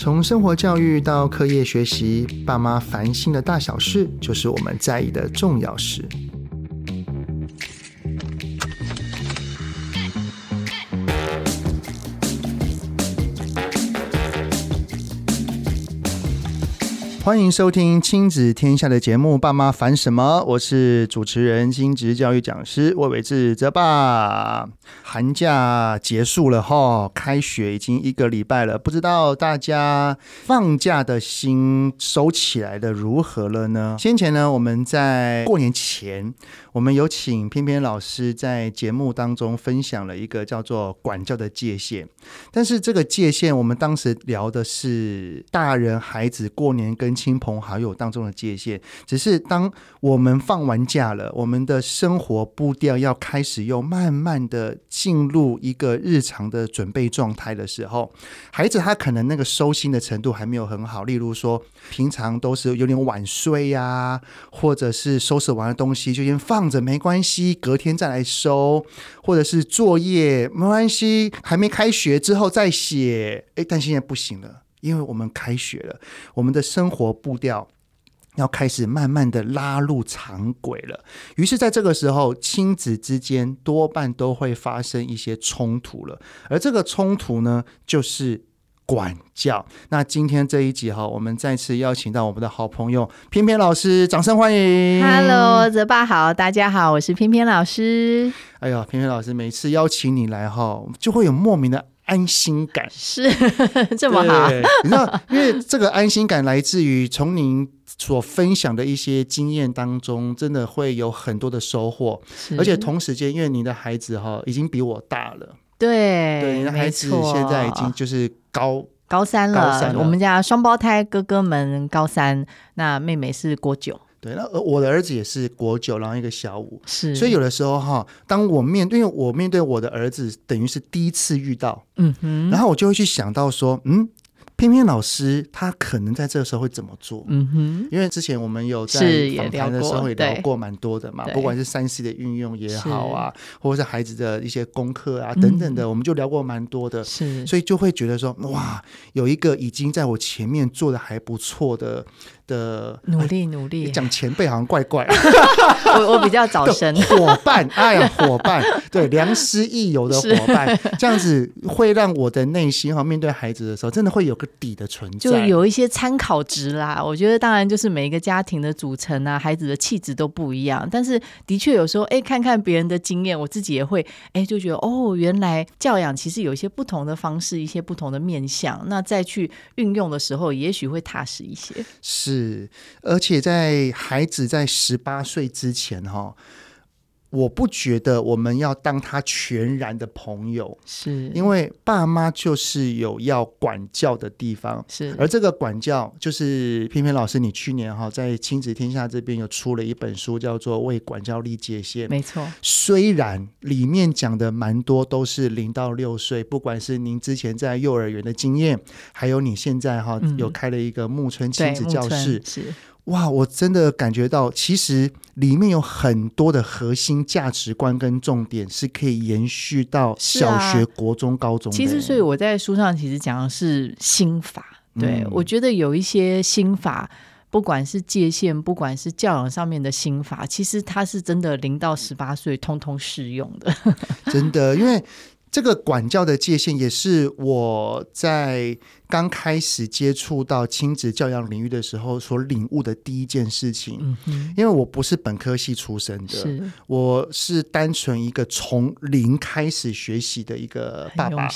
从生活教育到课业学习，爸妈烦心的大小事，就是我们在意的重要事。欢迎收听亲子天下的节目《爸妈烦什么》，我是主持人、亲职教育讲师魏玮志泽爸。寒假结束了哈，开学已经一个礼拜了，不知道大家放假的心收起来的如何了呢？先前呢，我们在过年前，我们有请翩翩老师在节目当中分享了一个叫做管教的界限，但是这个界限，我们当时聊的是大人孩子过年跟亲朋好友当中的界限，只是当我们放完假了，我们的生活步调要开始又慢慢的进入一个日常的准备状态的时候，孩子他可能那个收心的程度还没有很好，例如说平常都是有点晚睡呀，或者是收拾完的东西就先放着没关系，隔天再来收，或者是作业没关系，还没开学之后再写，诶，但现在不行了。因为我们开学了，我们的生活步调要开始慢慢的拉入常轨了。于是，在这个时候，亲子之间多半都会发生一些冲突了。而这个冲突呢，就是管教。那今天这一集哈，我们再次邀请到我们的好朋友翩翩老师，掌声欢迎。Hello，泽爸好，大家好，我是翩翩老师。哎呀，翩翩老师，每次邀请你来哈，就会有莫名的。安心感是 这么好，你知道，因为这个安心感来自于从您所分享的一些经验当中，真的会有很多的收获。而且同时间，因为你的孩子哈已经比我大了，对，对，你的孩子现在已经就是高高三了。高三了，我们家双胞胎哥哥们高三，那妹妹是国九。对，那我的儿子也是国九，然后一个小五，是，所以有的时候哈，当我面对，因为我面对我的儿子，等于是第一次遇到，嗯哼，然后我就会去想到说，嗯。翩翩老师他可能在这个时候会怎么做？嗯哼，因为之前我们有在访谈的时候也聊过蛮多的嘛，不管是三 C 的运用也好啊，或者是孩子的一些功课啊等等的，嗯、我们就聊过蛮多的。是，所以就会觉得说，哇，有一个已经在我前面做的还不错的的努力努力，讲前辈好像怪怪。我我比较早生。伙伴，哎呀，伙伴，对，良师益友的伙伴，这样子会让我的内心哈，面对孩子的时候，真的会有个。底的存在就有一些参考值啦。我觉得当然就是每一个家庭的组成啊，孩子的气质都不一样。但是的确有时候，哎，看看别人的经验，我自己也会，哎，就觉得哦，原来教养其实有一些不同的方式，一些不同的面向。那再去运用的时候，也许会踏实一些。是，而且在孩子在十八岁之前，哈。我不觉得我们要当他全然的朋友，是因为爸妈就是有要管教的地方，是而这个管教就是偏偏老师，你去年哈在亲子天下这边有出了一本书，叫做《为管教立界限》，没错。虽然里面讲的蛮多都是零到六岁，不管是您之前在幼儿园的经验，还有你现在哈有开了一个木村亲子教室，是。哇，我真的感觉到，其实里面有很多的核心价值观跟重点是可以延续到小学、国中、高中的。其实，所以我在书上其实讲的是心法。对，我觉得有一些心法，不管是界限，不管是教养上面的心法，其实它是真的零到十八岁通通适用的。真的，因为。这个管教的界限，也是我在刚开始接触到亲子教养领域的时候所领悟的第一件事情。嗯哼，因为我不是本科系出身的，是我是单纯一个从零开始学习的一个爸爸。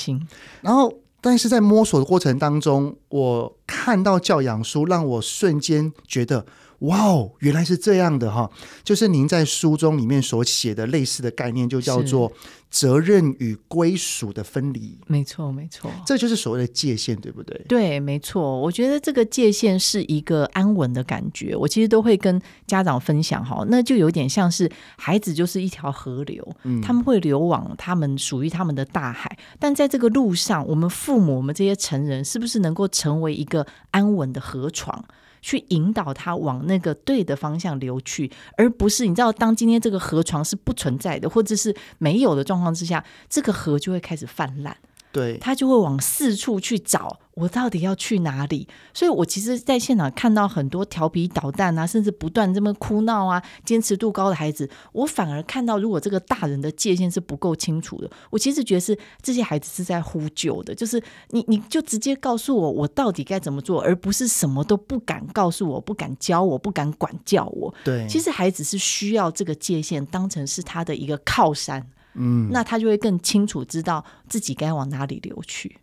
然后，但是在摸索的过程当中，我看到教养书，让我瞬间觉得。哇哦，原来是这样的哈！就是您在书中里面所写的类似的概念，就叫做责任与归属的分离。没错，没错，这就是所谓的界限，对不对？对，没错。我觉得这个界限是一个安稳的感觉。我其实都会跟家长分享哈，那就有点像是孩子就是一条河流，嗯，他们会流往他们属于他们的大海。但在这个路上，我们父母，我们这些成人，是不是能够成为一个安稳的河床？去引导它往那个对的方向流去，而不是你知道，当今天这个河床是不存在的，或者是没有的状况之下，这个河就会开始泛滥。对，他就会往四处去找我到底要去哪里？所以我其实，在现场看到很多调皮捣蛋啊，甚至不断这么哭闹啊，坚持度高的孩子，我反而看到，如果这个大人的界限是不够清楚的，我其实觉得是这些孩子是在呼救的，就是你你就直接告诉我，我到底该怎么做，而不是什么都不敢告诉我，不敢教我，不敢管教我。对，其实孩子是需要这个界限当成是他的一个靠山，嗯，那他就会更清楚知道自己该往哪里流去。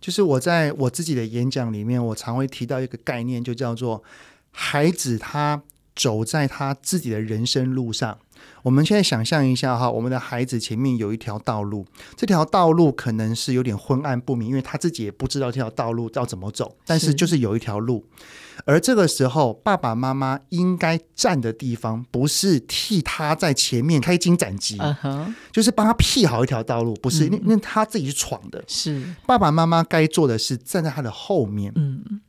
就是我在我自己的演讲里面，我常会提到一个概念，就叫做孩子他走在他自己的人生路上。我们现在想象一下哈，我们的孩子前面有一条道路，这条道路可能是有点昏暗不明，因为他自己也不知道这条道路要怎么走，但是就是有一条路。而这个时候，爸爸妈妈应该站的地方，不是替他在前面开金斩棘，uh -huh. 就是帮他辟好一条道路，不是，因、嗯、为他自己是闯的。是爸爸妈妈该做的是站在他的后面，嗯，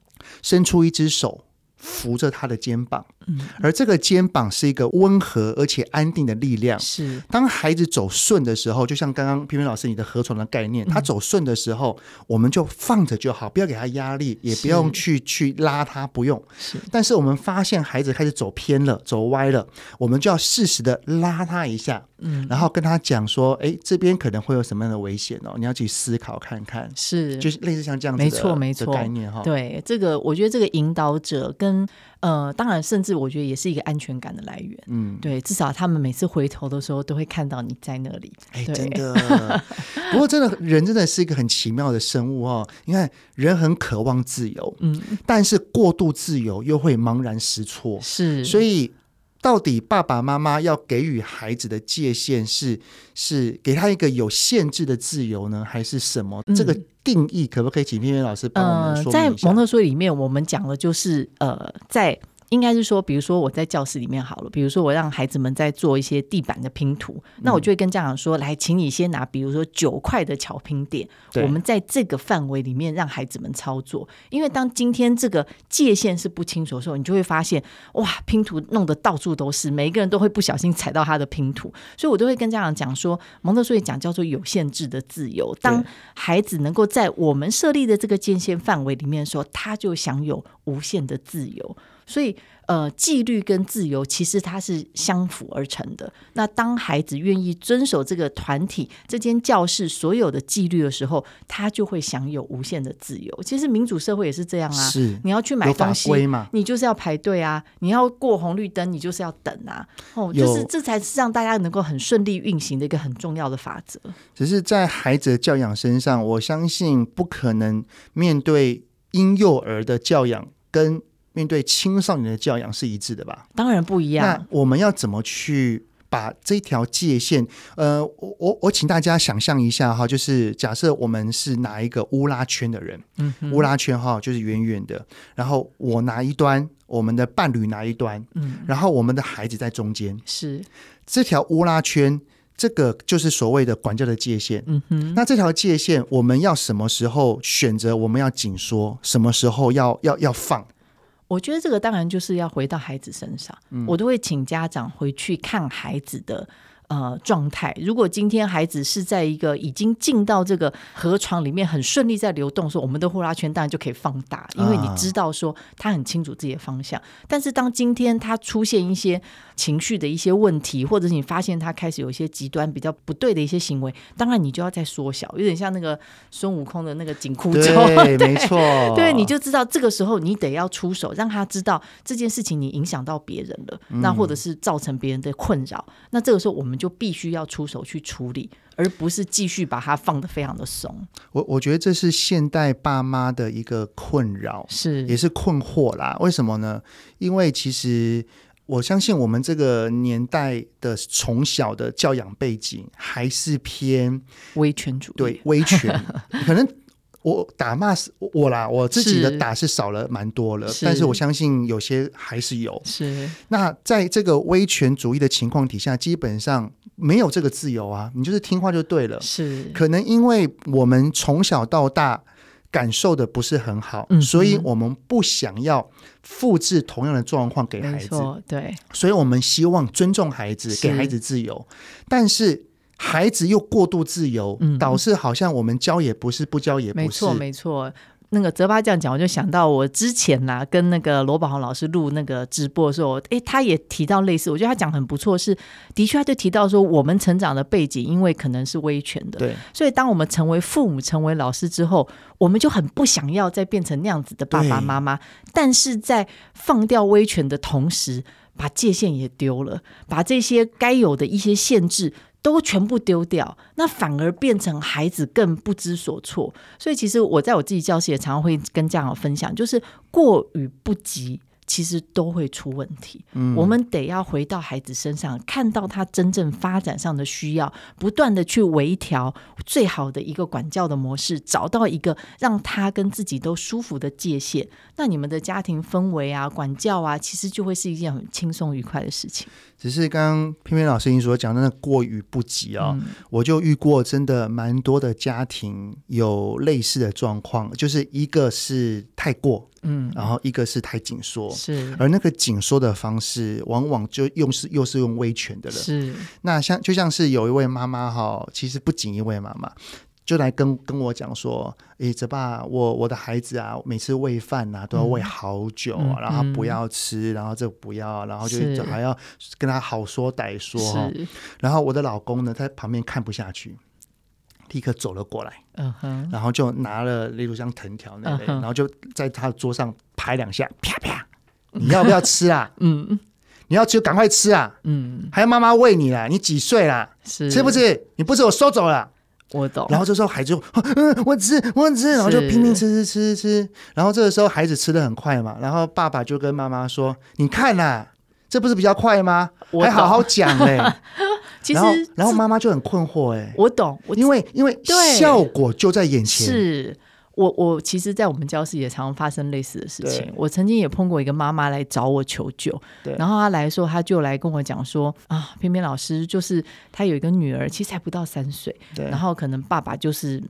伸出一只手。扶着他的肩膀，嗯而这个肩膀是一个温和而且安定的力量。是当孩子走顺的时候，就像刚刚平平老师你的河床的概念，他走顺的时候，我们就放着就好，不要给他压力，也不用去去拉他，不用。是，但是我们发现孩子开始走偏了，走歪了，我们就要适时的拉他一下。嗯，然后跟他讲说，哎，这边可能会有什么样的危险哦？你要去思考看看，是，就是类似像这样子的，没错没错概念哈。对，这个我觉得这个引导者跟呃，当然甚至我觉得也是一个安全感的来源。嗯，对，至少他们每次回头的时候都会看到你在那里。哎，真的。不过真的，人真的是一个很奇妙的生物哦。你看，人很渴望自由，嗯，但是过度自由又会茫然失措。是，所以。到底爸爸妈妈要给予孩子的界限是是给他一个有限制的自由呢，还是什么？嗯、这个定义可不可以请片片老师帮我们说明一下？呃、在蒙特梭利里面，我们讲的就是呃，在。应该是说，比如说我在教室里面好了，比如说我让孩子们在做一些地板的拼图，嗯、那我就会跟家长说：“来，请你先拿，比如说九块的巧拼点，我们在这个范围里面让孩子们操作。因为当今天这个界限是不清楚的时候，你就会发现，哇，拼图弄得到处都是，每一个人都会不小心踩到他的拼图。所以我都会跟家长讲说，蒙特梭利讲叫做有限制的自由。当孩子能够在我们设立的这个界限范围里面说，他就享有无限的自由。所以，呃，纪律跟自由其实它是相辅而成的。那当孩子愿意遵守这个团体、这间教室所有的纪律的时候，他就会享有无限的自由。其实民主社会也是这样啊。是，你要去买东西，你就是要排队啊；你要过红绿灯，你就是要等啊。哦，就是这才是让大家能够很顺利运行的一个很重要的法则。只是在孩子的教养身上，我相信不可能面对婴幼儿的教养跟。面对青少年的教养是一致的吧？当然不一样。那我们要怎么去把这条界限？呃，我我我请大家想象一下哈，就是假设我们是拿一个乌拉圈的人，嗯，乌拉圈哈，就是圆圆的，然后我拿一端，我们的伴侣拿一端，嗯，然后我们的孩子在中间，是这条乌拉圈，这个就是所谓的管教的界限。嗯哼，那这条界限，我们要什么时候选择？我们要紧缩，什么时候要要要放？我觉得这个当然就是要回到孩子身上，嗯，我都会请家长回去看孩子的。呃，状态。如果今天孩子是在一个已经进到这个河床里面很顺利在流动的时候，我们的呼啦圈当然就可以放大，因为你知道说他很清楚自己的方向。但是当今天他出现一些情绪的一些问题，或者是你发现他开始有一些极端比较不对的一些行为，当然你就要再缩小，有点像那个孙悟空的那个紧箍咒。对，没错。对，你就知道这个时候你得要出手，让他知道这件事情你影响到别人了，那或者是造成别人的困扰。那这个时候我们。就必须要出手去处理，而不是继续把它放得非常的松。我我觉得这是现代爸妈的一个困扰，是也是困惑啦。为什么呢？因为其实我相信我们这个年代的从小的教养背景还是偏威权主义，对威权 可能。我打骂是我啦，我自己的打是少了蛮多了，但是我相信有些还是有。是那在这个威权主义的情况底下，基本上没有这个自由啊，你就是听话就对了。是可能因为我们从小到大感受的不是很好，嗯，所以我们不想要复制同样的状况给孩子。对，所以我们希望尊重孩子，给孩子自由，但是。孩子又过度自由，嗯导致好像我们教也不是，不教也不是。没错，没错。那个泽巴这样讲，我就想到我之前呐、啊，跟那个罗宝豪老师录那个直播的时候，诶，他也提到类似，我觉得他讲很不错，是的确他就提到说，我们成长的背景，因为可能是威权的，对，所以当我们成为父母、成为老师之后，我们就很不想要再变成那样子的爸爸妈妈，但是在放掉威权的同时，把界限也丢了，把这些该有的一些限制。都全部丢掉，那反而变成孩子更不知所措。所以，其实我在我自己教室也常常会跟家长分享，就是过与不及。其实都会出问题，嗯，我们得要回到孩子身上，看到他真正发展上的需要，不断的去微调最好的一个管教的模式，找到一个让他跟自己都舒服的界限。那你们的家庭氛围啊，管教啊，其实就会是一件很轻松愉快的事情。只是刚刚翩翩老师您所讲的那过于不及啊，嗯，我就遇过真的蛮多的家庭有类似的状况，就是一个是太过。嗯，然后一个是太紧缩，是，而那个紧缩的方式，往往就用是又是用威权的了。是，那像就像是有一位妈妈哈，其实不仅一位妈妈，就来跟跟我讲说，诶，泽爸，我我的孩子啊，每次喂饭啊都要喂好久啊，嗯、然后不要吃，然后这不要，然后就，就还要跟他好说歹说哈，然后我的老公呢，他在旁边看不下去。立刻走了过来嗯哼然后就拿了，例如像藤条那类，uh. 然后就在他的桌上拍两下，啪啪，你要不要吃啊？嗯，你要吃就赶快吃啊！嗯，还要妈妈喂你啦，你几岁啦？是吃不吃？你不吃我收走了。我懂。然后这时候孩子就，嗯，我吃，我吃，然后就拼命吃吃吃吃吃。然后这个时候孩子吃的很快嘛，然后爸爸就跟妈妈说：“你看呐，这不是比较快吗？还好好讲嘞。”其实，然后妈妈就很困惑，哎，我懂，因为因为效果就在眼前。是我我其实，在我们教室也常常发生类似的事情。我曾经也碰过一个妈妈来找我求救，对，然后她来说，她就来跟我讲说啊，翩翩老师，就是她有一个女儿，其实才不到三岁，对，然后可能爸爸就是。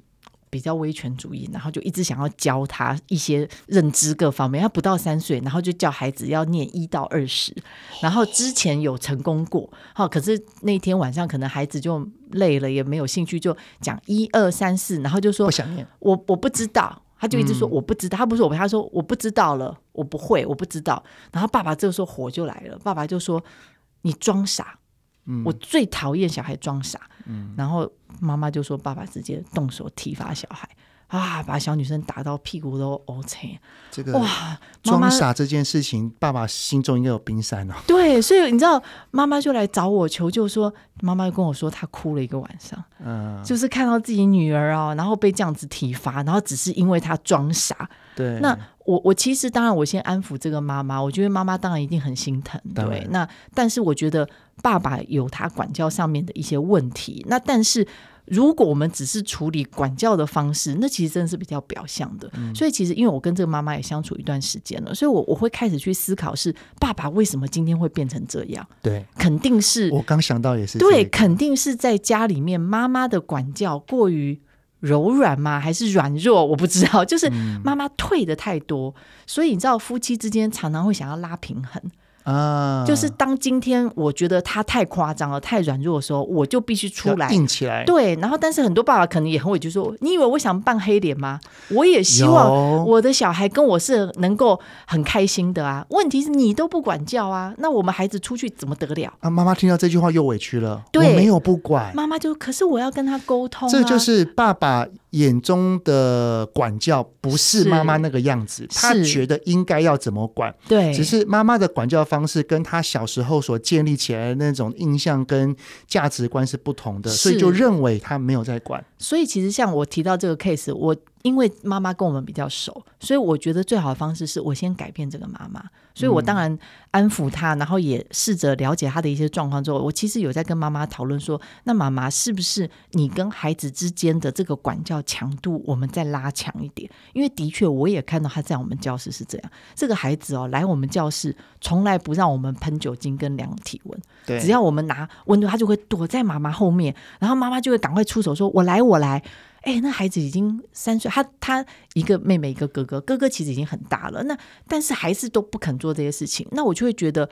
比较威权主义，然后就一直想要教他一些认知各方面。他不到三岁，然后就叫孩子要念一到二十，然后之前有成功过，好，可是那天晚上可能孩子就累了，也没有兴趣，就讲一二三四，然后就说不想念，我我不知道，他就一直说我不知道，他不是我，他说我不知道了，我不会，我不知道。然后爸爸这个时候火就来了，爸爸就说你装傻，我最讨厌小孩装傻，然后。妈妈就说：“爸爸直接动手体罚小孩啊，把小女生打到屁股都 OK。这个哇，装傻这件事情，爸爸心中应该有冰山哦。对，所以你知道，妈妈就来找我求救，说妈妈就跟我说，她哭了一个晚上，嗯，就是看到自己女儿啊，然后被这样子体罚，然后只是因为她装傻。对，那我我其实当然我先安抚这个妈妈，我觉得妈妈当然一定很心疼。对，那但是我觉得爸爸有他管教上面的一些问题，那但是。如果我们只是处理管教的方式，那其实真的是比较表象的。嗯、所以其实，因为我跟这个妈妈也相处一段时间了，所以我我会开始去思考：是爸爸为什么今天会变成这样？对，肯定是我刚想到也是对，肯定是在家里面妈妈的管教过于柔软吗？还是软弱？我不知道。就是妈妈退的太多，嗯，所以你知道，夫妻之间常常会想要拉平衡。啊，就是当今天我觉得他太夸张了、太软弱的时候，我就必须出来硬起来。对，然后但是很多爸爸可能也很委屈，说：“你以为我想扮黑脸吗？我也希望我的小孩跟我是能够很开心的啊。问题是你都不管教啊，那我们孩子出去怎么得了？”啊，妈妈听到这句话又委屈了。对，我没有不管，妈妈就可是我要跟他沟通、啊。这就是爸爸眼中的管教，不是妈妈那个样子。他觉得应该要怎么管？对，只是妈妈的管教方式跟他小时候所建立起来的那种印象跟价值观是不同的，所以就认为他没有在管。所以其实像我提到这个 case，我。因为妈妈跟我们比较熟，所以我觉得最好的方式是我先改变这个妈妈。所以我当然安抚她，然后也试着了解她的一些状况之后，我其实有在跟妈妈讨论说，那妈妈是不是你跟孩子之间的这个管教强度，我们再拉强一点？因为的确我也看到他在我们教室是这样，这个孩子哦来我们教室从来不让我们喷酒精跟量体温，对，只要我们拿温度，他就会躲在妈妈后面，然后妈妈就会赶快出手说：“我来，我来。”哎，那孩子已经三岁，他他一个妹妹一个哥哥，哥哥其实已经很大了，那但是还是都不肯做这些事情，那我就会觉得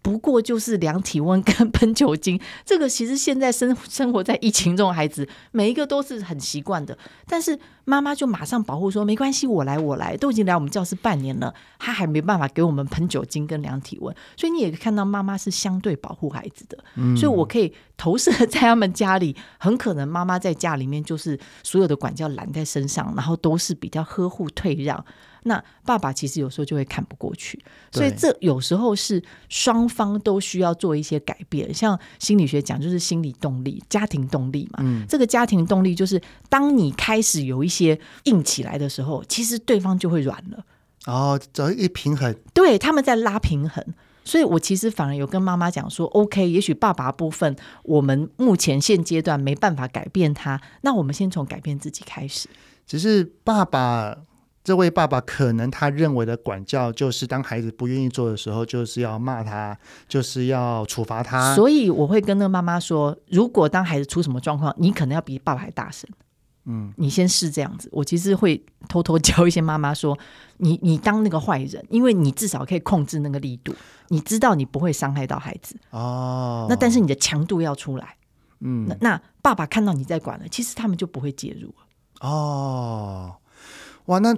不过就是量体温跟喷酒精，这个其实现在生生活在疫情中的孩子，每一个都是很习惯的。但是妈妈就马上保护说：“没关系，我来，我来。”都已经来我们教室半年了，他还没办法给我们喷酒精跟量体温，所以你也看到妈妈是相对保护孩子的。嗯，所以我可以投射在他们家里，很可能妈妈在家里面就是所有的管教揽在身上，然后都是比较呵护退让。那爸爸其实有时候就会看不过去，所以这有时候是双方都需要做一些改变。像心理学讲，就是心理动力、家庭动力嘛。嗯，这个家庭动力就是当你开始有一些硬起来的时候，其实对方就会软了。哦，找一平衡，对，他们在拉平衡。所以我其实反而有跟妈妈讲说，OK，也许爸爸部分我们目前现阶段没办法改变他，那我们先从改变自己开始。只是爸爸。这位爸爸可能他认为的管教，就是当孩子不愿意做的时候，就是要骂他，就是要处罚他。所以我会跟那个妈妈说，如果当孩子出什么状况，你可能要比爸爸还大声。嗯，你先试这样子。我其实会偷偷 教一些妈妈说，你你当那个坏人，因为你至少可以控制那个力度，你知道你不会伤害到孩子。哦，那但是你的强度要出来。嗯，那那爸爸看到你在管了，其实他们就不会介入了。哦，哇，那。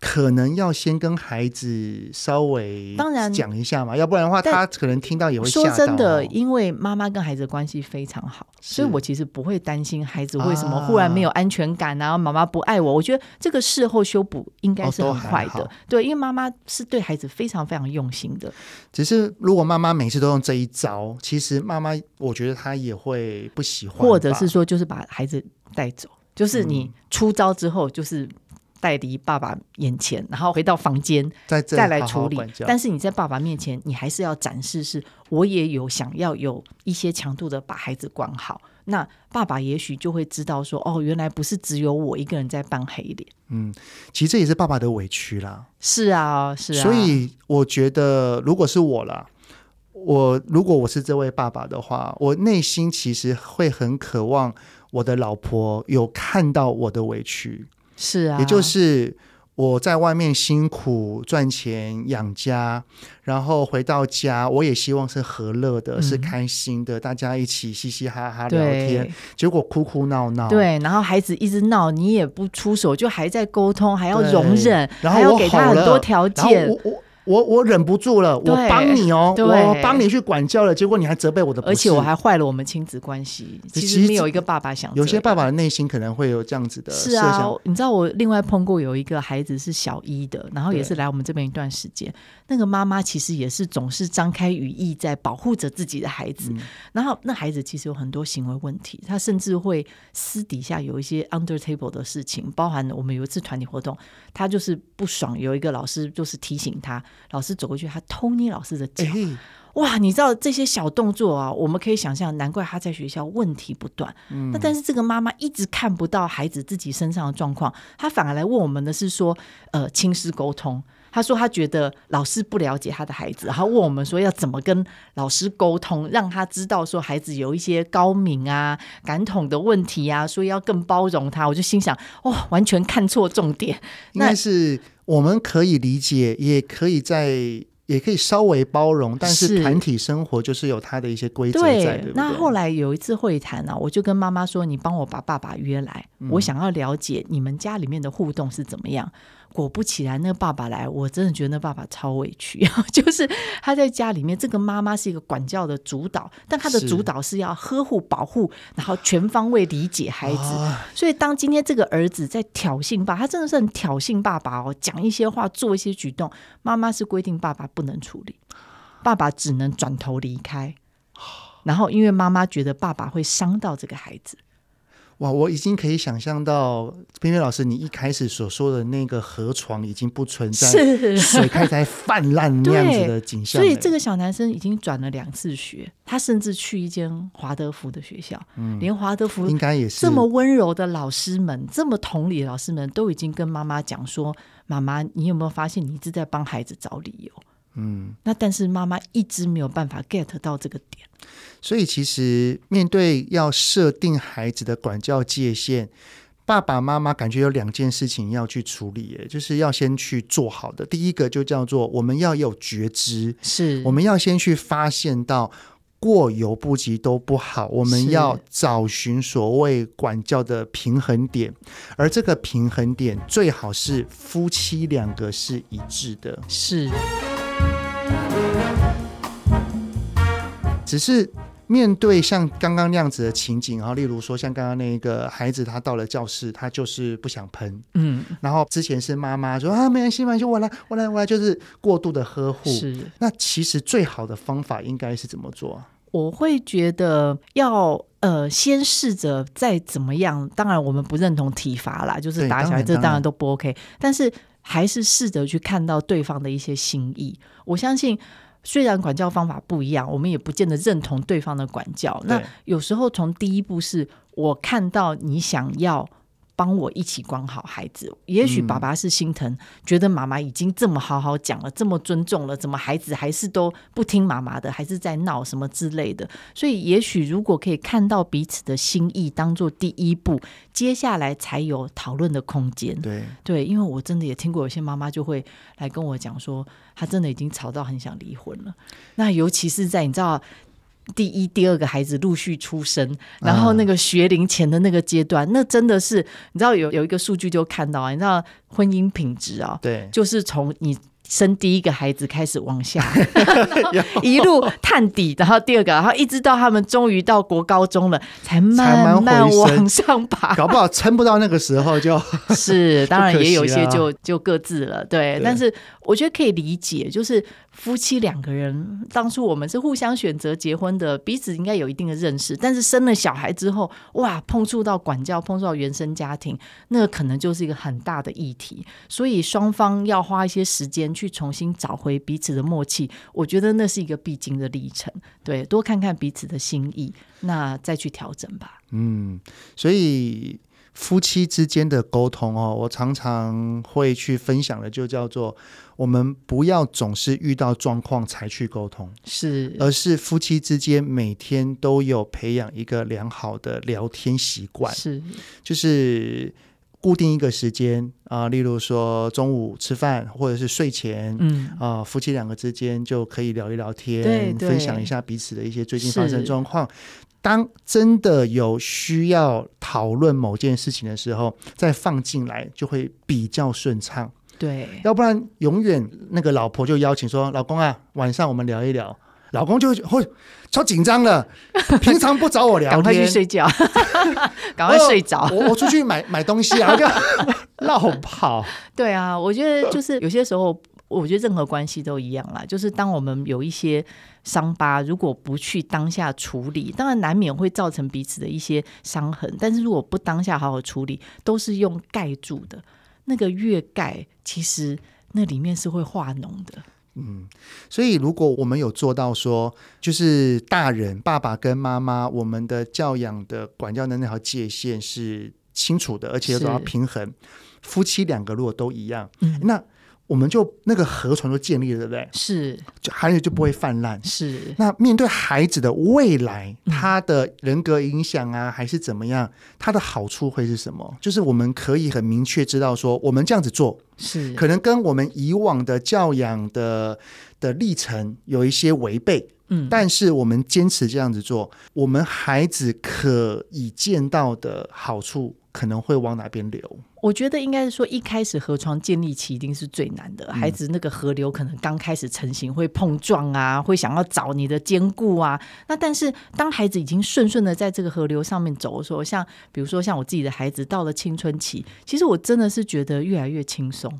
可能要先跟孩子稍微当然讲一下嘛，要不然的话，他可能听到也会吓到。说真的，因为妈妈跟孩子的关系非常好，所以我其实不会担心孩子为什么忽然没有安全感啊，妈妈不爱我。我觉得这个事后修补应该是很快的。对，因为妈妈是对孩子非常非常用心的。只是如果妈妈每次都用这一招，其实妈妈我觉得她也会不喜欢，或者是说就是把孩子带走，就是你出招之后就是。带离爸爸眼前，然后回到房间，再再来处理好好。但是你在爸爸面前，你还是要展示，是我也有想要有一些强度的把孩子管好。那爸爸也许就会知道说，哦，原来不是只有我一个人在扮黑脸。嗯，其实这也是爸爸的委屈啦。是啊，是啊。所以我觉得，如果是我啦，我如果我是这位爸爸的话，我内心其实会很渴望我的老婆有看到我的委屈。是啊，也就是我在外面辛苦赚钱养家，然后回到家，我也希望是和乐的，嗯、是开心的，大家一起嘻嘻哈哈聊天。结果哭哭闹闹，对，然后孩子一直闹，你也不出手，就还在沟通，还要容忍，然后还要给他很多条件。我我忍不住了，我帮你哦，我帮你去管教了，结果你还责备我的，而且我还坏了我们亲子关系。其实没有一个爸爸想，有些爸爸的内心可能会有这样子的。是啊，你知道我另外碰过有一个孩子是小一的，然后也是来我们这边一段时间。那个妈妈其实也是总是张开羽翼在保护着自己的孩子，嗯，然后那孩子其实有很多行为问题，他甚至会私底下有一些 under table 的事情，包含我们有一次团体活动，他就是不爽，有一个老师就是提醒他。老师走过去，他偷捏老师的脚。哇，你知道这些小动作啊，我们可以想象，难怪他在学校问题不断。嗯，那但是这个妈妈一直看不到孩子自己身上的状况，她反而来问我们的是说，呃，亲师沟通。她说她觉得老师不了解她的孩子，然后问我们说要怎么跟老师沟通，让他知道说孩子有一些高敏啊、感统的问题啊，所以要更包容他。我就心想，哇、哦，完全看错重点。那是。我们可以理解，也可以在，也可以稍微包容，但是团体生活就是有它的一些规则在，对，对不对？那后来有一次会谈呢、啊，我就跟妈妈说：“你帮我把爸爸约来，嗯、我想要了解你们家里面的互动是怎么样。”果不其然，那个爸爸来，我真的觉得那爸爸超委屈。就是他在家里面，这个妈妈是一个管教的主导，但他的主导是要呵护、保护，然后全方位理解孩子。所以，当今天这个儿子在挑衅爸，他真的是很挑衅爸爸哦，讲一些话，做一些举动，妈妈是规定爸爸不能处理，爸爸只能转头离开。然后，因为妈妈觉得爸爸会伤到这个孩子。哇，我已经可以想象到翩翩老师你一开始所说的那个河床已经不存在，是水开始泛滥那样子的景象。所以这个小男生已经转了两次学，他甚至去一间华德福的学校，嗯、连华德福应该也是这么温柔的老师们，这么同理的老师们都已经跟妈妈讲说：“妈妈，你有没有发现你一直在帮孩子找理由？”嗯，那但是妈妈一直没有办法 get 到这个点，所以其实面对要设定孩子的管教界限，爸爸妈妈感觉有两件事情要去处理，就是要先去做好的。第一个就叫做我们要有觉知，是。我们要先去发现到过犹不及都不好，我们要找寻所谓管教的平衡点，而这个平衡点最好是夫妻两个是一致的，是，只是。面对像刚刚那样子的情景，然后例如说像刚刚那个孩子，他到了教室，他就是不想喷，嗯，然后之前是妈妈说啊，没关系，没关系，我来，我来，我来，就是过度的呵护。是，那其实最好的方法应该是怎么做？我会觉得要呃，先试着再怎么样。当然，我们不认同体罚啦，就是打小孩，这当然都不 OK。但是还是试着去看到对方的一些心意。我相信。虽然管教方法不一样，我们也不见得认同对方的管教。那有时候从第一步是我看到你想要。帮我一起管好孩子，也许爸爸是心疼，嗯、觉得妈妈已经这么好好讲了，这么尊重了，怎么孩子还是都不听妈妈的，还是在闹什么之类的？所以，也许如果可以看到彼此的心意，当做第一步，接下来才有讨论的空间。对对，因为我真的也听过有些妈妈就会来跟我讲说，她真的已经吵到很想离婚了。那尤其是在你知道。第一、第二个孩子陆续出生，然后那个学龄前的那个阶段，嗯、那真的是你知道有有一个数据就看到啊，你知道婚姻品质啊，对，就是从你。生第一个孩子开始往下，一路探底，然后第二个，然后一直到他们终于到国高中了，才慢慢往上爬。搞不好撑不到那个时候就，是当然也有一些 就就各自了，对，对。但是我觉得可以理解，就是夫妻两个人当初我们是互相选择结婚的，彼此应该有一定的认识。但是生了小孩之后，哇，碰触到管教，碰触到原生家庭，那可能就是一个很大的议题。所以双方要花一些时间。去重新找回彼此的默契，我觉得那是一个必经的历程。对，多看看彼此的心意，那再去调整吧。嗯，所以夫妻之间的沟通哦，我常常会去分享的，就叫做我们不要总是遇到状况才去沟通，是，而是夫妻之间每天都有培养一个良好的聊天习惯，是，就是。固定一个时间啊、呃，例如说中午吃饭或者是睡前，嗯啊、呃，夫妻两个之间就可以聊一聊天，对对，分享一下彼此的一些最近发生状况。当真的有需要讨论某件事情的时候，再放进来就会比较顺畅。对，要不然永远那个老婆就邀请说：“老公啊，晚上我们聊一聊。”老公就会超紧张了，平常不找我聊天，赶快去睡觉，赶快睡着。我我出去买 买东西啊，就绕跑。对啊，我觉得就是有些时候，我觉得任何关系都一样啦。就是当我们有一些伤疤，如果不去当下处理，当然难免会造成彼此的一些伤痕。但是如果不当下好好处理，都是用盖住的，那个越盖，其实那里面是会化脓的。嗯，所以如果我们有做到说，就是大人爸爸跟妈妈，我们的教养的管教的那条界限是清楚的，而且要找到平衡。夫妻两个如果都一样，嗯，那。我们就那个河床就建立了，对不对？是，就孩子就不会泛滥。是，那面对孩子的未来，他的人格影响啊，还是怎么样？他的好处会是什么？就是我们可以很明确知道说，我们这样子做是可能跟我们以往的教养的的历程有一些违背。嗯，但是我们坚持这样子做，我们孩子可以见到的好处可能会往哪边流？我觉得应该是说，一开始河床建立起一定是最难的。孩子那个河流可能刚开始成型，会碰撞啊，会想要找你的坚固啊。那但是当孩子已经顺顺的在这个河流上面走的时候，像比如说像我自己的孩子到了青春期，其实我真的是觉得越来越轻松。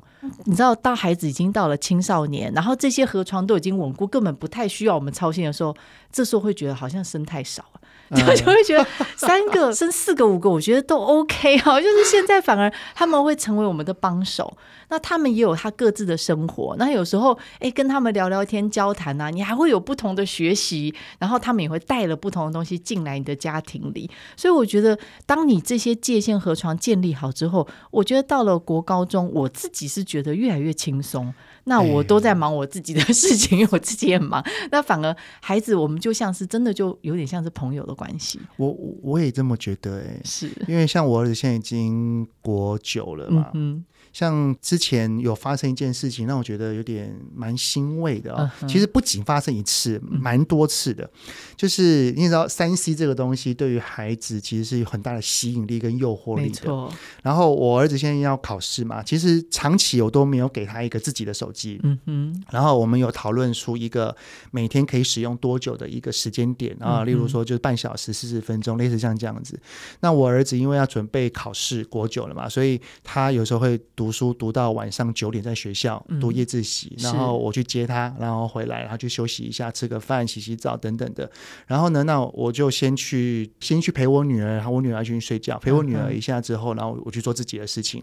你知道，当孩子已经到了青少年，然后这些河床都已经稳固，根本不太需要我们操心的时候，这时候会觉得好像生太少了。就就会觉得 三个生四个五个，我觉得都 OK 哈，就是现在反而他们会成为我们的帮手。那他们也有他各自的生活，那有时候哎跟他们聊聊天交谈啊，你还会有不同的学习，然后他们也会带了不同的东西进来你的家庭里。所以我觉得，当你这些界限河床建立好之后，我觉得到了国高中，我自己是觉得越来越轻松。那我都在忙我自己的 事情，因为我自己也忙。那反而孩子，我们就像是真的，就有点像是朋友的关系。我我也这么觉得、欸，哎，是因为像我儿子现在已经国九了嘛。嗯像之前有发生一件事情，让我觉得有点蛮欣慰的啊、哦。其实不仅发生一次，蛮多次的。就是你知道，三 C 这个东西对于孩子其实是有很大的吸引力跟诱惑力的。然后我儿子现在要考试嘛，其实长期我都没有给他一个自己的手机。嗯哼。然后我们有讨论出一个每天可以使用多久的一个时间点啊，例如说就是半小时、四十分钟，类似像这样子。那我儿子因为要准备考试，国九了嘛，所以他有时候会。读书读到晚上九点，在学校读夜自习，嗯，然后我去接他，然后回来，然后去休息一下，吃个饭，洗洗澡等等的。然后呢，那我就先去先去陪我女儿，然后我女儿去睡觉，陪我女儿一下之后，然后我去做自己的事情。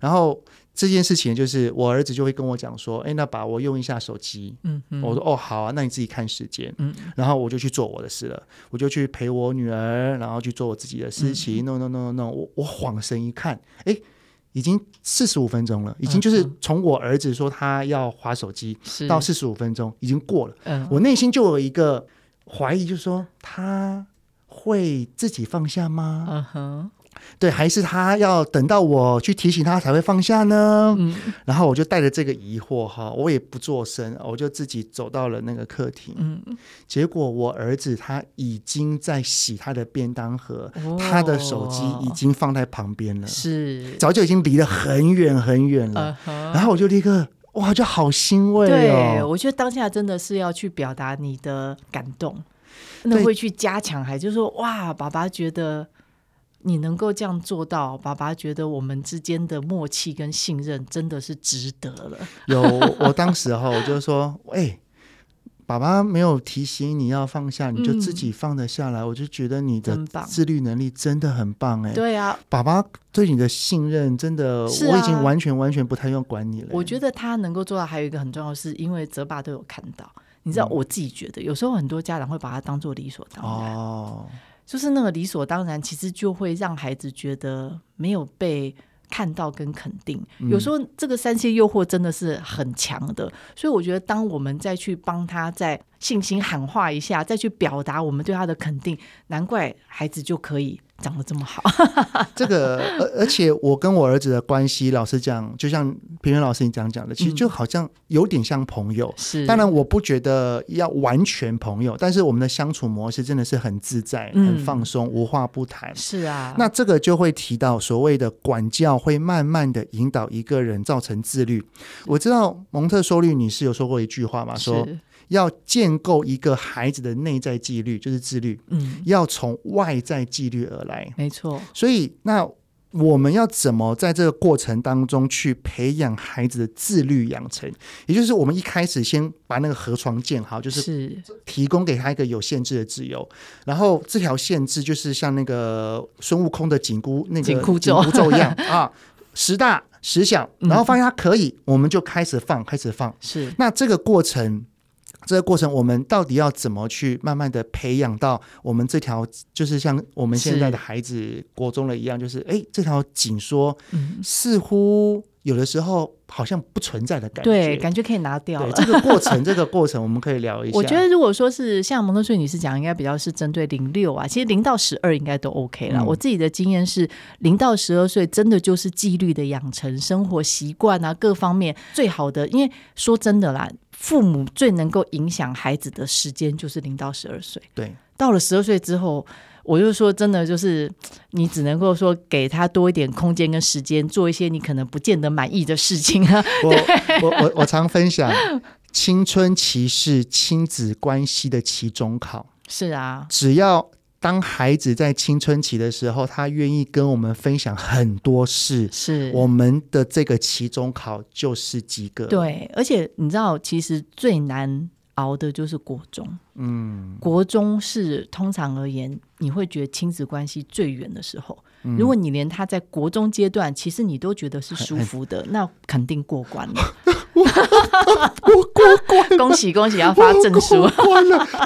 然后这件事情就是我儿子就会跟我讲说：“哎，那爸，我用一下手机。”嗯，我说：“哦，好啊，那你自己看时间。”嗯，然后我就去做我的事了，我就去陪我女儿，然后去做我自己的事情。No No No No No，我我晃神一看，哎。已经四十五分钟了，已经就是从我儿子说他要划手机到四十五分钟，已经过了。嗯，我内心就有一个怀疑，就是说他会自己放下吗？嗯哼。对，还是他要等到我去提醒他才会放下呢？嗯，然后我就带着这个疑惑哈，我也不做声，我就自己走到了那个客厅。嗯，结果我儿子他已经在洗他的便当盒，哦，他的手机已经放在旁边了，是早就已经离得很远很远了。Uh. 然后我就立刻哇，就好欣慰哦。对，我觉得当下真的是要去表达你的感动，那会去加强，还就是说哇，爸爸觉得。你能够这样做到，爸爸觉得我们之间的默契跟信任真的是值得了。有，我当时哈，我就说，哎、欸，爸爸没有提醒你要放下，你就自己放得下来，嗯、我就觉得你的自律能力真的很棒哎、欸。对啊，爸爸对你的信任真的，我已经完全完全不太用管你了、欸。我觉得他能够做到，还有一个很重要的是，因为泽爸都有看到。你知道，我自己觉得，有时候很多家长会把他当做理所当然。哦。就是那个理所当然，其实就会让孩子觉得没有被看到跟肯定。有时候这个三线诱惑真的是很强的，所以我觉得当我们再去帮他再信心喊话一下，再去表达我们对他的肯定，难怪孩子就可以。长得这么好，这个而而且我跟我儿子的关系，老实讲，就像平原老师你这样讲的，其实就好像有点像朋友。是、嗯，当然我不觉得要完全朋友，但是我们的相处模式真的是很自在、嗯、很放松，无话不谈。是啊，那这个就会提到所谓的管教会慢慢的引导一个人造成自律。我知道蒙特梭利女士有说过一句话嘛，说。要建构一个孩子的内在纪律，就是自律。嗯，要从外在纪律而来。没错。所以，那我们要怎么在这个过程当中去培养孩子的自律养成？也就是我们一开始先把那个河床建好，就是提供给他一个有限制的自由。然后这条限制就是像那个孙悟空的紧箍那个紧箍咒一样 啊，十大十小。然后发现他可以，嗯，我们就开始放，开始放。是。那这个过程。这个过程，我们到底要怎么去慢慢的培养到我们这条，就是像我们现在的孩子国中了一样，就是哎，这条紧说，似乎有的时候好像不存在的感觉，对，感觉可以拿掉了。这个过程，这个过程，我们可以聊一下。我觉得，如果说是像蒙特梭利女士讲，应该比较是针对零六啊，其实零到十二应该都 OK 了。嗯。我自己的经验是，零到十二岁真的就是纪律的养成、生活习惯啊，各方面最好的。因为说真的啦。父母最能够影响孩子的时间就是零到十二岁。对，到了十二岁之后，我就说真的，就是你只能够说给他多一点空间跟时间，做一些你可能不见得满意的事情啊。我我我我常分享，青春期是亲子关系的期中考。是啊，只要。当孩子在青春期的时候，他愿意跟我们分享很多事，是我们的这个期中考就是及格。对，而且你知道，其实最难熬的就是国中。嗯，国中是通常而言，你会觉得亲子关系最远的时候。嗯，如果你连他在国中阶段，其实你都觉得是舒服的，那肯定过关了。我过关，恭喜恭喜，要发证书，了，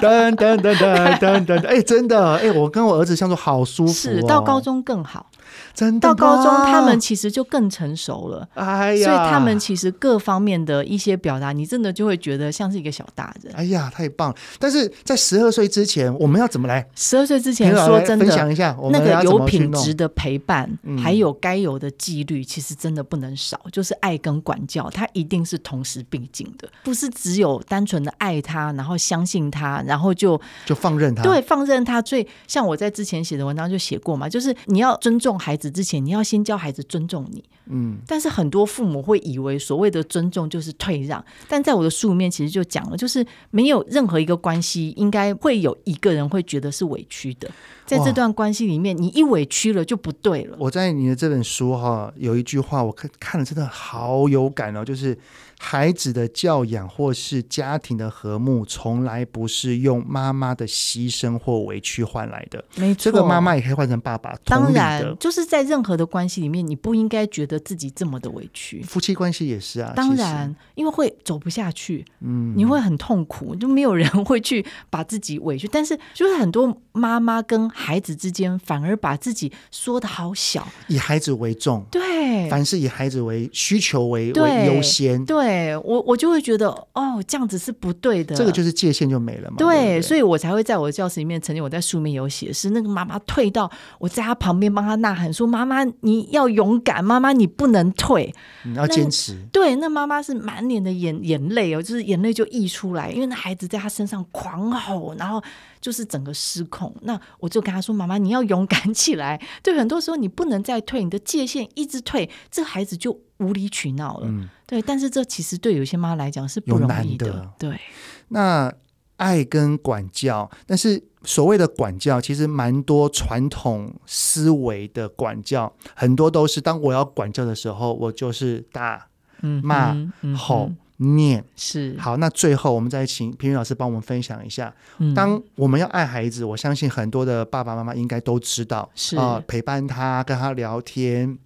等等等等等等，哎，真的，哎，我跟我儿子相处好舒服，哦，是到高中更好。真的到高中他们其实就更成熟了，哎呀，所以他们其实各方面的一些表达，你真的就会觉得像是一个小大人。哎呀，太棒了！但是在十二岁之前，我们要怎么来？十二岁之前，说真的，分享一下那个有品质的陪伴，嗯、还有该有的纪律，其实真的不能少。就是爱跟管教，它一定是同时并进的，不是只有单纯的爱他，然后相信他，然后就就放任他。对，放任他。所以，像我在之前写的文章就写过嘛，就是你要尊重孩子之前，你要先教孩子尊重你。嗯，但是很多父母会以为所谓的尊重就是退让，但在我的书里面其实就讲了，就是没有任何一个关系应该会有一个人会觉得是委屈的，在这段关系里面，你一委屈了就不对了。我在你的这本书哈，有一句话我看看了真的好有感哦，就是。孩子的教养或是家庭的和睦，从来不是用妈妈的牺牲或委屈换来的。没错，这个妈妈也可以换成爸爸。当然，就是在任何的关系里面，你不应该觉得自己这么的委屈。夫妻关系也是啊。当然，因为会走不下去，嗯，你会很痛苦，就没有人会去把自己委屈。但是，就是很多妈妈跟孩子之间，反而把自己缩的好小，以孩子为重。对，凡是以孩子为需求为为优先。对。对我，我就会觉得哦，这样子是不对的。这个就是界限就没了嘛。对，对对，所以我才会在我的教室里面，曾经我在书里面有写，是那个妈妈退到我在她旁边帮她呐喊说：“妈妈，你要勇敢，妈妈你不能退，你要坚持。”对，那妈妈是满脸的眼眼泪哦，就是眼泪就溢出来，因为那孩子在她身上狂吼，然后就是整个失控。那我就跟她说：“妈妈，你要勇敢起来。对，很多时候你不能再退，你的界限一直退，这孩子就无理取闹了。嗯”对，但是这其实对有些妈来讲是不容易的。的对，那爱跟管教，但是所谓的管教，其实蛮多传统思维的管教，很多都是当我要管教的时候，我就是打、骂、嗯、吼、嗯、念。是好，那最后我们再请平云老师帮我们分享一下，嗯、当我们要爱孩子，我相信很多的爸爸妈妈应该都知道，是啊、呃，陪伴他，跟他聊天。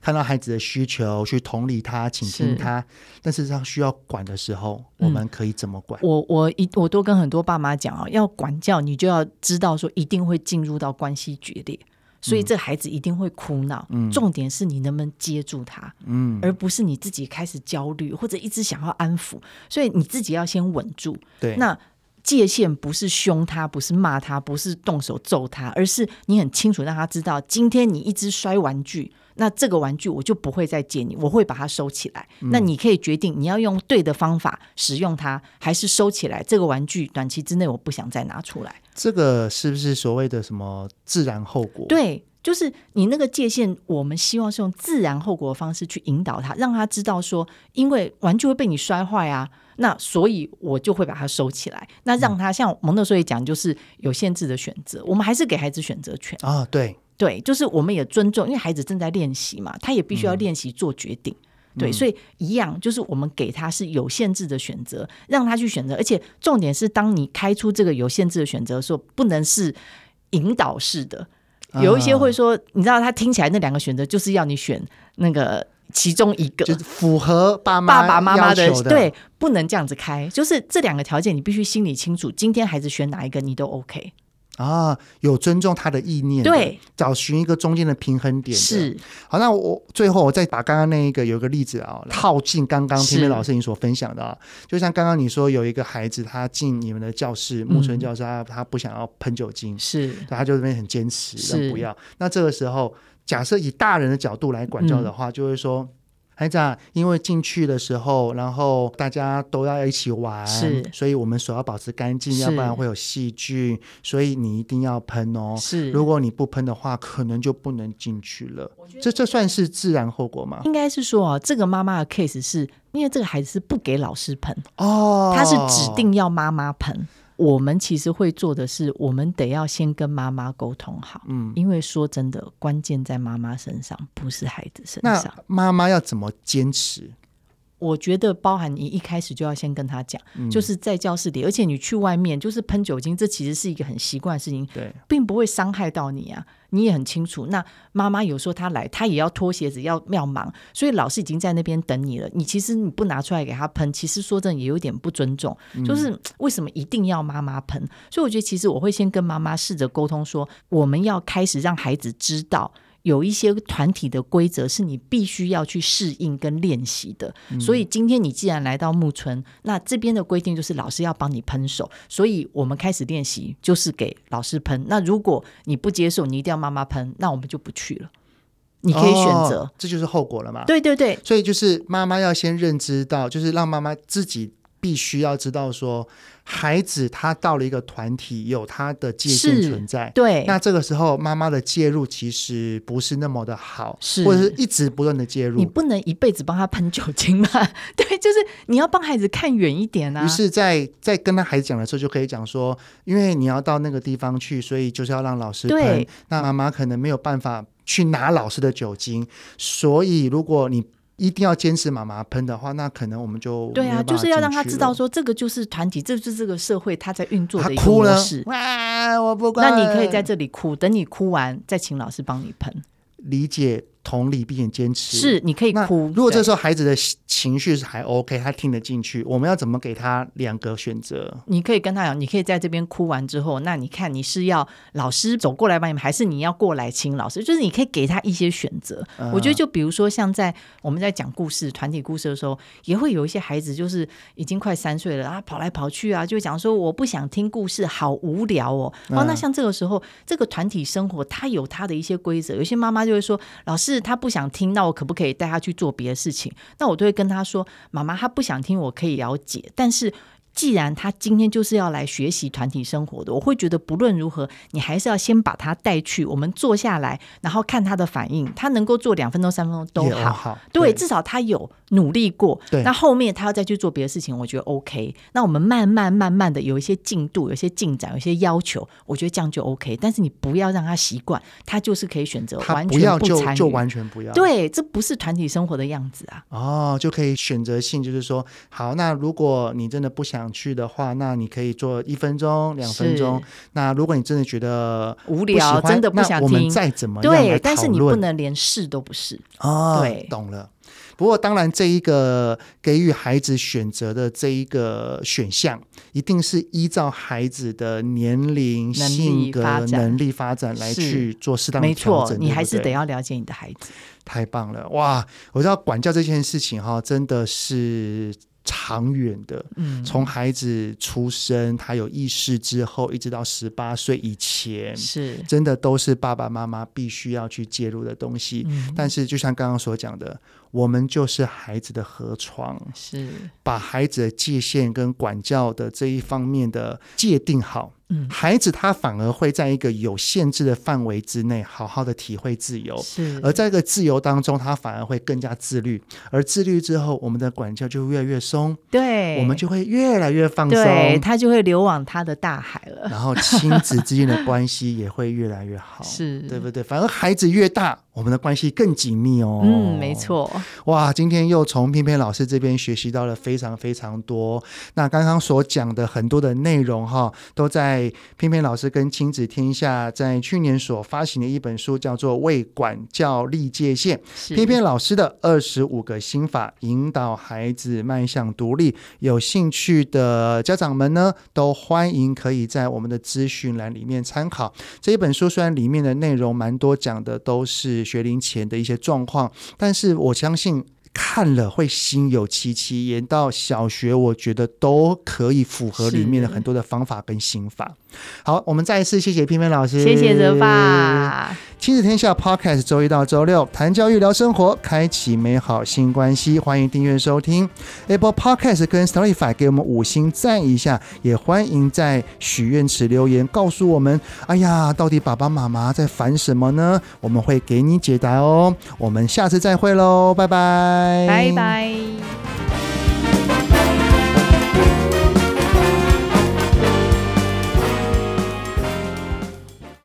看到孩子的需求，去同理他，倾听他，但是他需要管的时候，我们可以怎么管？嗯、我我一我都跟很多爸妈讲啊，要管教，你就要知道说一定会进入到关系决裂，所以这孩子一定会哭闹。嗯、重点是你能不能接住他，嗯，而不是你自己开始焦虑或者一直想要安抚，所以你自己要先稳住。对，那界限不是凶他，不是骂他，不是动手揍他，而是你很清楚让他知道，今天你一直摔玩具。那这个玩具我就不会再借你，我会把它收起来。嗯、那你可以决定你要用对的方法使用它，还是收起来。这个玩具短期之内我不想再拿出来。这个是不是所谓的什么自然后果？对，就是你那个界限，我们希望是用自然后果的方式去引导他，让他知道说，因为玩具会被你摔坏啊，那所以我就会把它收起来。那让他、嗯、像蒙特梭利讲，就是有限制的选择，我们还是给孩子选择权啊、哦。对。对，就是我们也尊重，因为孩子正在练习嘛，他也必须要练习做决定。嗯、对，所以一样，就是我们给他是有限制的选择，让他去选择。而且重点是，当你开出这个有限制的选择的时候，不能是引导式的。有一些会说，啊、你知道，他听起来那两个选择就是要你选那个其中一个，就是符合爸妈爸爸妈妈的，的对，不能这样子开。就是这两个条件，你必须心里清楚。今天孩子选哪一个，你都 OK。啊，有尊重他的意念，对，找寻一个中间的平衡点。是，好，那我最后我再把刚刚那一个有一个例子啊，套进刚刚平平老师你所分享的啊，就像刚刚你说有一个孩子他进你们的教室，木村教室，他他不想要喷酒精，是，他就这边很坚持，不要。那这个时候，假设以大人的角度来管教的话，嗯、就会说。孩子啊，因为进去的时候，然后大家都要一起玩，是，所以我们手要保持干净，要不然会有细菌，所以你一定要喷哦。是，如果你不喷的话，可能就不能进去了。这这算是自然后果吗？应该是说啊，这个妈妈的 case 是因为这个孩子是不给老师喷哦，他是指定要妈妈喷。我们其实会做的是，我们得要先跟妈妈沟通好，嗯，因为说真的，关键在妈妈身上，不是孩子身上。那妈妈要怎么坚持？我觉得包含你一开始就要先跟他讲，嗯、就是在教室里，而且你去外面就是喷酒精，这其实是一个很习惯的事情，对，并不会伤害到你啊。你也很清楚，那妈妈有时候她来，她也要脱鞋子，要要忙，所以老师已经在那边等你了。你其实你不拿出来给他喷，其实说真的也有点不尊重。嗯、就是 为什么一定要妈妈喷？所以我觉得其实我会先跟妈妈试着沟通说，我们要开始让孩子知道。有一些团体的规则是你必须要去适应跟练习的。嗯、所以今天你既然来到木村，那这边的规定就是老师要帮你喷手，所以我们开始练习就是给老师喷。那如果你不接受，你一定要妈妈喷，那我们就不去了。你可以选择、哦，这就是后果了嘛？对对对，所以就是妈妈要先认知到，就是让妈妈自己。必须要知道说，孩子他到了一个团体，有他的界限存在。对，那这个时候妈妈的介入其实不是那么的好，是或者是一直不断的介入。你不能一辈子帮他喷酒精嘛？对，就是你要帮孩子看远一点啊。于是在，在在跟他孩子讲的时候，就可以讲说，因为你要到那个地方去，所以就是要让老师喷。对那妈妈可能没有办法去拿老师的酒精，所以如果你。一定要坚持妈妈喷的话，那可能我们就对啊，就是要让他知道说，这个就是团体，这就是这个社会他在运作的一个模式。哇，我不管。那你可以在这里哭，等你哭完再请老师帮你喷。理解。同理，并且坚持是，你可以哭。如果这时候孩子的情绪是还 OK，他听得进去，我们要怎么给他两个选择？你可以跟他讲，你可以在这边哭完之后，那你看你是要老师走过来帮你们，还是你要过来亲老师？就是你可以给他一些选择。嗯、我觉得，就比如说像在我们在讲故事、团体故事的时候，也会有一些孩子就是已经快三岁了啊，跑来跑去啊，就讲说我不想听故事，好无聊哦。嗯、哦，那像这个时候，这个团体生活它有它的一些规则，有些妈妈就会说，老师。是他不想听，那我可不可以带他去做别的事情？那我都会跟他说：“妈妈，他不想听，我可以了解，但是。”既然他今天就是要来学习团体生活的，我会觉得不论如何，你还是要先把他带去，我们坐下来，然后看他的反应。他能够做两分钟、三分钟都好，好对，对，至少他有努力过。对，那后面他要再去做别的事情，我觉得 OK。那我们慢慢慢慢的有一些进度、有一些进展、有一些要求，我觉得这样就 OK。但是你不要让他习惯，他就是可以选择完全不参与，就，就完全不要。对，这不是团体生活的样子啊。哦，就可以选择性，就是说，好，那如果你真的不想。去的话，那你可以做一分钟、两分钟。那如果你真的觉得无聊，真的不想听，我们再怎么样对，但是你不能连试都不试哦。对，懂了。不过当然，这一个给予孩子选择的这一个选项，一定是依照孩子的年龄、性格、能力发展来去做适当的调整。你还是得要了解你的孩子。太棒了，哇！我知道管教这件事情哈，真的是。长远的，嗯，从孩子出生，他有意识之后，一直到十八岁以前，是真的都是爸爸妈妈必须要去介入的东西。嗯，但是就像刚刚所讲的。我们就是孩子的河床，是把孩子的界限跟管教的这一方面的界定好。嗯，孩子他反而会在一个有限制的范围之内，好好的体会自由。是，而在这个自由当中，他反而会更加自律。而自律之后，我们的管教就越来越松，对，我们就会越来越放松，对，他就会流往他的大海了。然后亲子之间的关系也会越来越好，是对不对？反而孩子越大，我们的关系更紧密哦。嗯，没错。哇，今天又从翩翩老师这边学习到了非常非常多。那刚刚所讲的很多的内容哈，都在翩翩老师跟亲子天下在去年所发行的一本书，叫做《为管教立界限》，偏偏老师的二十五个心法，引导孩子迈向独立。有兴趣的家长们呢，都欢迎可以在我们的资讯栏里面参考这一本书。虽然里面的内容蛮多，讲的都是学龄前的一些状况，但是我相信。看了会心有戚戚，延到小学，我觉得都可以符合里面的很多的方法跟心法。好，我们再一次谢谢翩翩老师，谢谢泽爸。亲子天下 Podcast 周一到周六谈教育聊生活，开启美好新关系。欢迎订阅收听 Apple Podcast 跟 s t o r y f y 给我们五星赞一下。也欢迎在许愿池留言告诉我们，哎呀，到底爸爸妈妈在烦什么呢？我们会给你解答哦。我们下次再会喽，拜拜，拜拜。